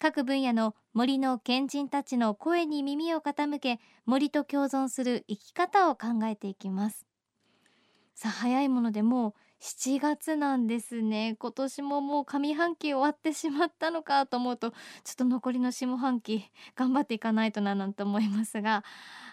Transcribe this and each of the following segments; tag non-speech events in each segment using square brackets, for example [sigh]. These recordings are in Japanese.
各分野の森の賢人たちの声に耳を傾け森と共存する生き方を考えていきます。さあ早いものでもう7月なんですね。今年ももう上半期終わってしまったのかと思うとちょっと残りの下半期頑張っていかないとななんて思いますが。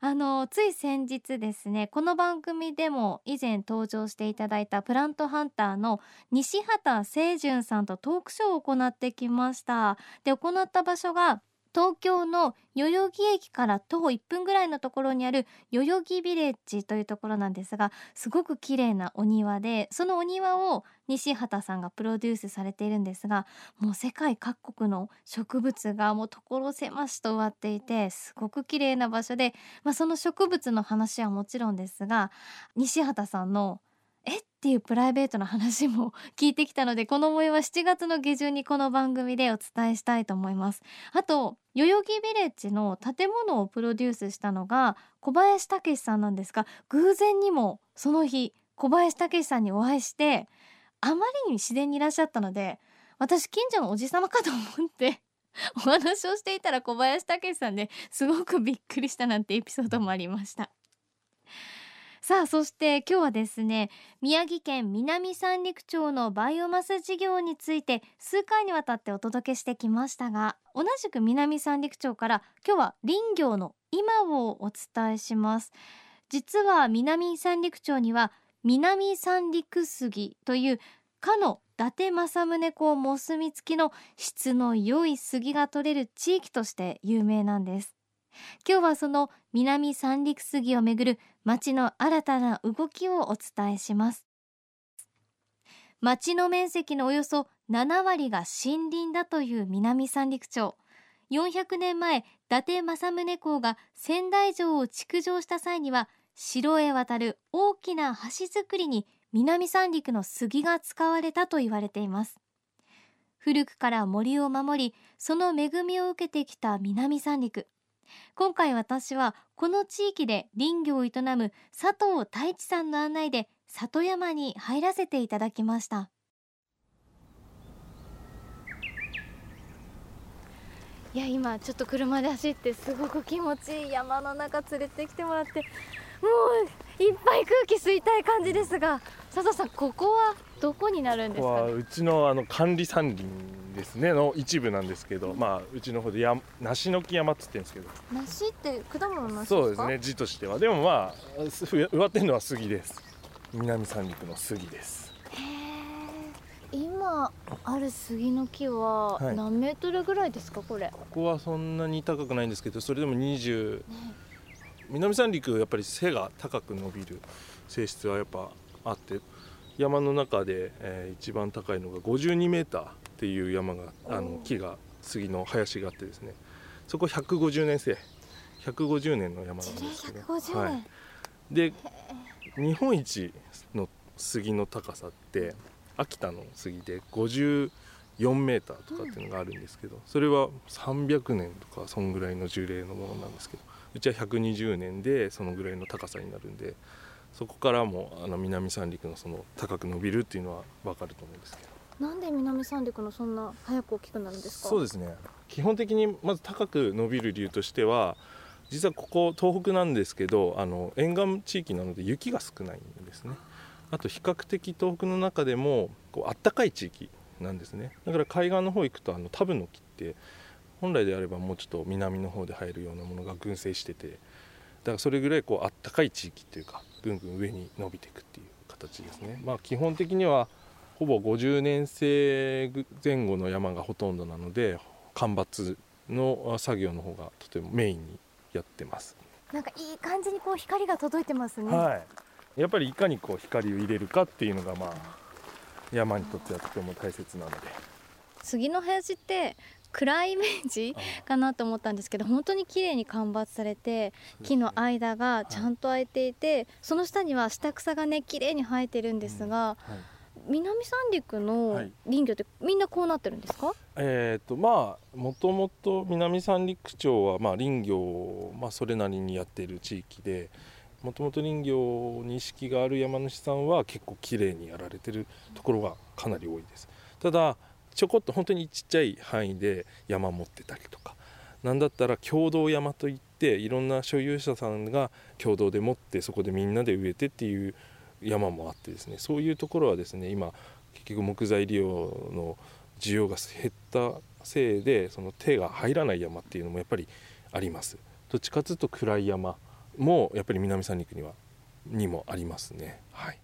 あのつい先日ですねこの番組でも以前登場していただいたプラントハンターの西畑清純さんとトークショーを行ってきました。で行った場所が東京の代々木駅から徒歩1分ぐらいのところにある代々木ビレッジというところなんですがすごく綺麗なお庭でそのお庭を西畑さんがプロデュースされているんですがもう世界各国の植物がもう所狭しと植わっていてすごく綺麗な場所で、まあ、その植物の話はもちろんですが西畑さんのえっていうプライベートな話も聞いてきたのでこの模様は7月の下旬にこの番組でお伝えしたいと思います。あと代々木ビレッジの建物をプロデュースしたのが小林武さんなんですが偶然にもその日小林武さんにお会いしてあまりに自然にいらっしゃったので私近所のおじさまかと思って [laughs] お話をしていたら小林武さんですごくびっくりしたなんてエピソードもありました。さあそして今日はですね宮城県南三陸町のバイオマス事業について数回にわたってお届けしてきましたが同じく南三陸町から今日は林業の今をお伝えします。実は南三陸町には南三陸杉というかの伊達政宗公モスミ付きの質の良い杉が取れる地域として有名なんです。今日はその南三陸杉をめぐる町の新たな動きをお伝えします。町の面積のおよそ7割が森林だという南三陸町。400年前伊達政宗公が仙台城を築城した際には城へ渡る大きな橋作りに南三陸の杉が使われたと言われています。古くから森を守りその恵みを受けてきた南三陸。今回私はこの地域で林業を営む佐藤太一さんの案内で里山に入らせていただきました。いや今ちょっと車で走ってすごく気持ちいい山の中連れてきてもらってもういっぱい空気吸いたい感じですが佐藤さんここはどこになるんですか、ね、うちのあの管理山林ですねの一部なんですけど、まあうちの方でや梨の木山っつってんですけど。梨って果物の梨そうですね字としては。でもまあ植わってるのは杉です。南三陸の杉です。今ある杉の木は何メートルぐらいですか、これ？ここはそんなに高くないんですけどそれでも20、ね、南三陸やっぱり背が高く伸びる性質はやっぱあって山の中で、えー、一番高いのが52メーターっていう山があの木が杉の林があってですね。そこ150年生。150年の山なんですけど、はい、で日本一の杉の高さって秋田の杉で54メーターとかっていうのがあるんですけどそれは300年とかそんぐらいの樹齢のものなんですけどうちは120年でそのぐらいの高さになるんでそこからもあの南三陸のその高く伸びるっていうのは分かると思うんですけど。なんで南三陸のそんな早く大きくなるんですか？そうですね。基本的にまず高く伸びる理由としては実はここ東北なんですけどあの沿岸地域なので雪が少ないんですね。あと比較的東北の中でもこう暖かい地域なんですね。だから海岸の方行くとあのタブの木って本来であればもうちょっと南の方で生えるようなものが群生しててだからそれぐらいこう暖かい地域っていうかぐんぐん上に伸びていくっていう形ですね。まあ基本的にはほぼ50年生前後の山がほとんどなので間伐の作業の方がとてもメインにやってます。なんかいい感じにこう光が届いてますね。はい。やっぱりいかにこう光を入れるかっていうのがまあ山にとってはとても大切なので。杉の林って暗いイメージかなと思ったんですけど本当に綺麗に間伐されて木の間がちゃんと開いていて、その下には下草がね綺麗に生えてるんですが、はい。南三陸の林業ってみんなこうなってるんですか、えーとまあもともと南三陸町は、まあ、林業を、まあ、それなりにやっている地域でもともと林業に意識がある山主さんは結構きれいにやられてるところがかなり多いです。ただちょこっと本当にちっちゃい範囲で山持ってたりとか。なんだったら共同山といっていろんな所有者さんが共同で持ってそこでみんなで植えてっていう山もあってですね。そういうところはですね今結局木材利用の需要が減ったせいでその手が入らない山っていうのもやっぱりあります。どっちかというと暗い山もやっぱり南三陸にはにもありますね。はい。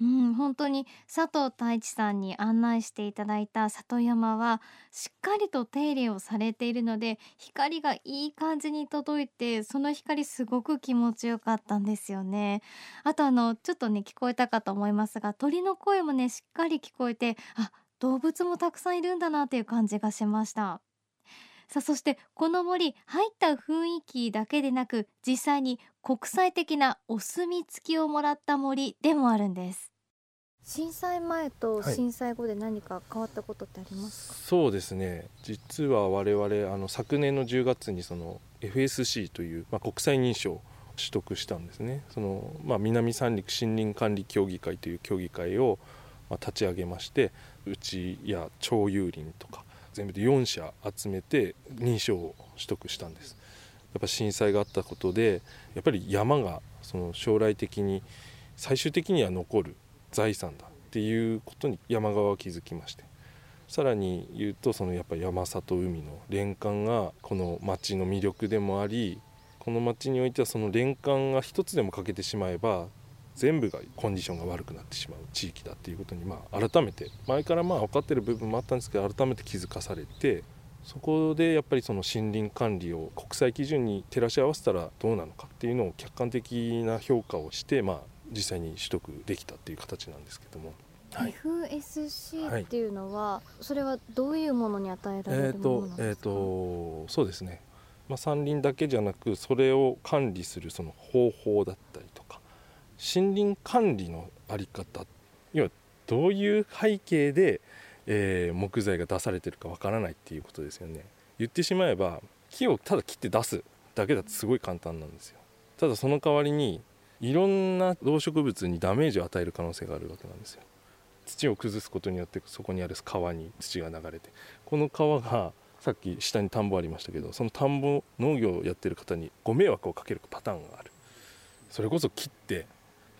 うん、本当に佐藤太一さんに案内していただいた里山はしっかりと手入れをされているので光がいい感じに届いてその光すごく気持ちよかったんですよね。あとあのちょっとね聞こえたかと思いますが鳥の声もねしっかり聞こえてあ動物もたくさんいるんだなという感じがしました。さあそしてこの森入った雰囲気だけでなく実際に国際的なお墨付きをもらった森でもあるんです。震災前と震災後で何か変わったことってありますか、はい、そうですね。実は我々あの昨年の10月にその FSC という、まあ、国際認証を取得したんですね。その、まあ、南三陸森林管理協議会という協議会を、まあ、立ち上げましてうちや超有林とか全部で4社集めて認証を取得したんです。やっぱ震災があったことでやっぱり山がその将来的に最終的には残る財産だっていうことに山側は気づきまして。さらに言うとそのやっぱ山里海の連関がこの町の魅力でもありこの町においてはその連関が一つでも欠けてしまえば全部がコンディションが悪くなってしまう地域だっていうことにまあ改めて前からまあ分かってる部分もあったんですけど改めて気づかされてそこでやっぱりその森林管理を国際基準に照らし合わせたらどうなのかっていうのを客観的な評価をしてまあ実際に取得できたっていう形なんですけども。はい、FSC っていうのは、はい、それはどういうものに与えられるものなんですか、えーとえーと、そうですね、まあ、山林だけじゃなくそれを管理するその方法だったり森林管理の在り方要はどういう背景で、えー、木材が出されてるかわからないっていうことですよね。言ってしまえば木をただ切って出すだけだとすごい簡単なんですよ。ただその代わりにいろんな動植物にダメージを与える可能性があるわけなんですよ。土を崩すことによってそこにある川に土が流れて。この川がさっき下に田んぼありましたけどその田んぼ農業をやってる方にご迷惑をかけるパターンがある。それこそ切って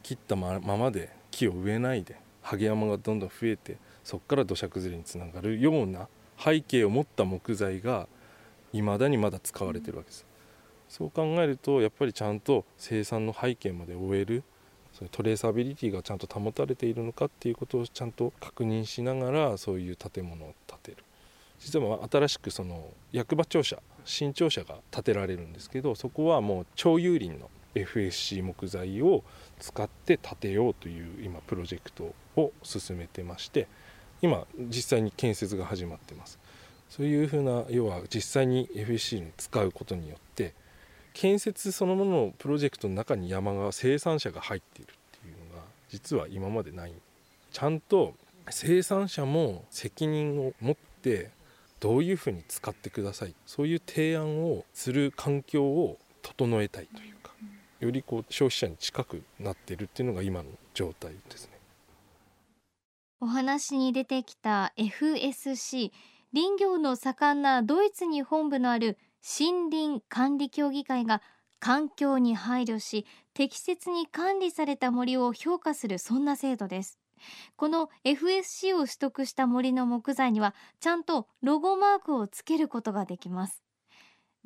切ったままで木を植えないでハゲ山がどんどん増えてそこから土砂崩れにつながるような背景を持った木材が未だにまだ使われてるわけです。そう考えるとやっぱりちゃんと生産の背景まで終えるそトレーサビリティがちゃんと保たれているのかっていうことをちゃんと確認しながらそういう建物を建てる。実は新しくその役場庁舎新庁舎が建てられるんですけどそこはもう超有林の FSC 木材を使って建てようという今プロジェクトを進めてまして今実際に建設が始まってます。そういうふうな要は実際に FSC に使うことによって建設そのもののプロジェクトの中に山が生産者が入っているっていうのが実は今までない。ちゃんと生産者も責任を持ってどういうふうに使ってくださいそういう提案をする環境を整えたいという。よりこう消費者に近くなっているっていうのが今の状態ですね。お話に出てきた FSC 林業の盛んなドイツに本部のある森林管理協議会が環境に配慮し適切に管理された森を評価するそんな制度です。この FSC を取得した森の木材にはちゃんとロゴマークをつけることができます。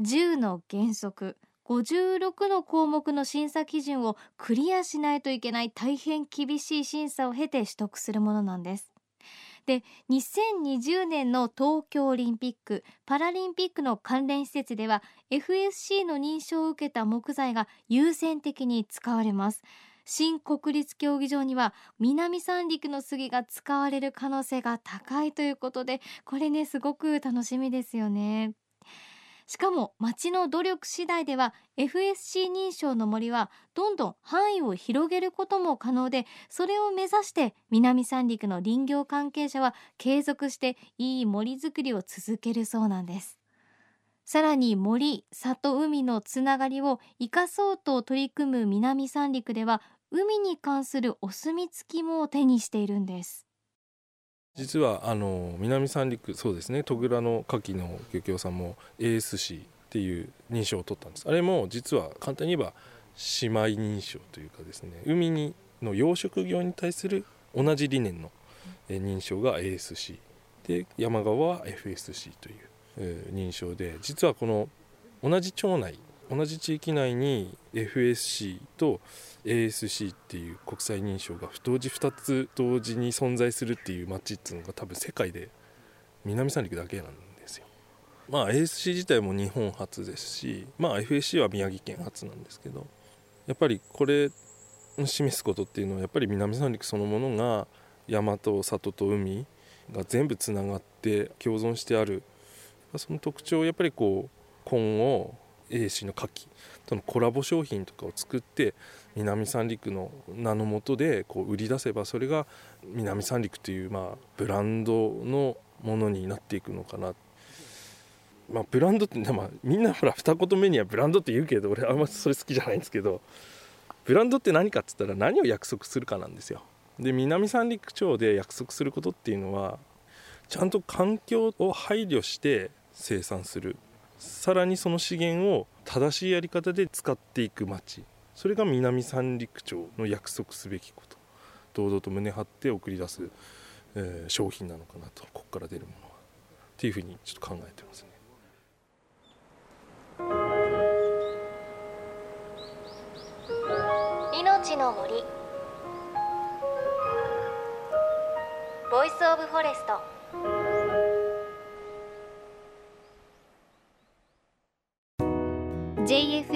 10の原則56の項目の審査基準をクリアしないといけない大変厳しい審査を経て取得するものなんです。で2020年の東京オリンピック・パラリンピックの関連施設では FSC の認証を受けた木材が優先的に使われます。新国立競技場には南三陸の杉が使われる可能性が高いということでこれねすごく楽しみですよね。しかも町の努力次第では FSC 認証の森はどんどん範囲を広げることも可能でそれを目指して南三陸の林業関係者は継続していい森づくりを続けるそうなんです。さらに森里海のつながりを生かそうと取り組む南三陸では海に関するお墨付きも手にしているんです。実はあの南三陸そうですね戸倉の牡蠣の漁協さんも ASC っていう認証を取ったんです。あれも実は簡単に言えば姉妹認証というかですね海にの養殖業に対する同じ理念の認証が ASC で山川は FSC という認証で実はこの同じ町内同じ地域内に FSC と ASC っていう国際認証が同時2つ同時に存在するっていう街っていうのが多分世界で南三陸だけなんですよ。まあ ASC 自体も日本初ですし、まあ、FSC は宮城県初なんですけどやっぱりこれを示すことっていうのはやっぱり南三陸そのものが山と里と海が全部つながって共存してあるその特徴をやっぱりこう今後 A 氏の牡蠣とのコラボ商品とかを作って南三陸の名のもとでこう売り出せばそれが南三陸というまあブランドのものになっていくのかな。まあ、ブランドって、まあ、みんなほら二言目にはブランドって言うけど俺あんまりそれ好きじゃないんですけどブランドって何かっつったら何を約束するかなんですよ。で南三陸町で約束することっていうのはちゃんと環境を配慮して生産するさらにその資源を正しいやり方で使っていく町それが南三陸町の約束すべきこと。堂々と胸張って送り出す、えー、商品なのかなと。ここから出るものは。っていうふうにちょっと考えてますね。命の森。Voice of Forest。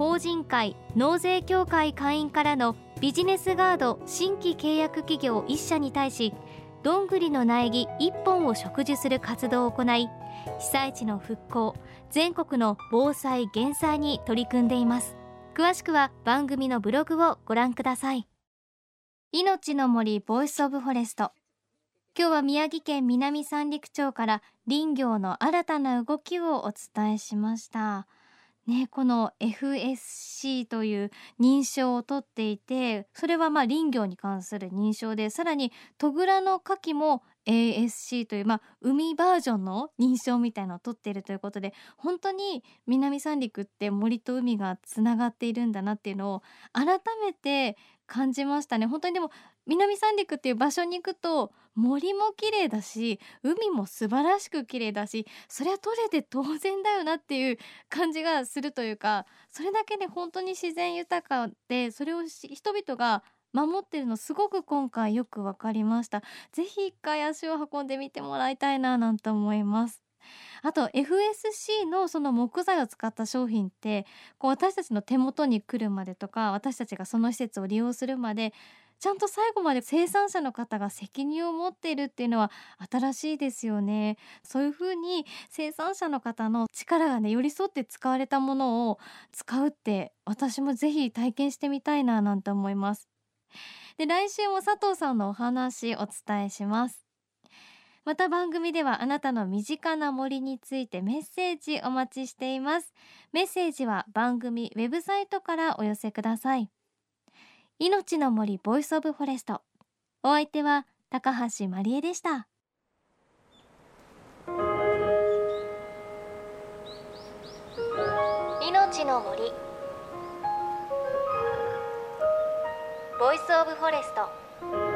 法人会納税協会会員からのビジネスガード新規契約企業1社に対しどんぐりの苗木1本を植樹する活動を行い被災地の復興全国の防災減災に取り組んでいます。詳しくは番組のブログをご覧ください。命の森 Voice of Forest。今日は宮城県南三陸町から林業の新たな動きをお伝えしました。ね、この FSC という認証を取っていてそれはまあ林業に関する認証でさらに戸倉の牡蠣も ASC という、まあ、海バージョンの認証みたいのを取っているということで本当に南三陸って森と海がつながっているんだなっていうのを改めて感じましたね。本当にでも南三陸っていう場所に行くと森も綺麗だし海も素晴らしく綺麗だしそれは取れて当然だよなっていう感じがするというかそれだけで本当に自然豊かでそれを人々が守ってるのすごく今回よく分かりました。ぜひ一回足を運んでみてもらいたいななんて思います。あと FSC のその木材を使った商品ってこう私たちの手元に来るまでとか私たちがその施設を利用するまでちゃんと最後まで生産者の方が責任を持っているっていうのは新しいですよね。そういうふうに生産者の方の力がね寄り添って使われたものを使うって私もぜひ体験してみたいななんて思います。で来週も佐藤さんのお話お伝えします。また番組ではあなたの身近な森についてメッセージお待ちしています。メッセージは番組ウェブサイトからお寄せください。命の森 Voice of Forest。お相手は高橋真理恵でした。命の森。 Voice of Forest。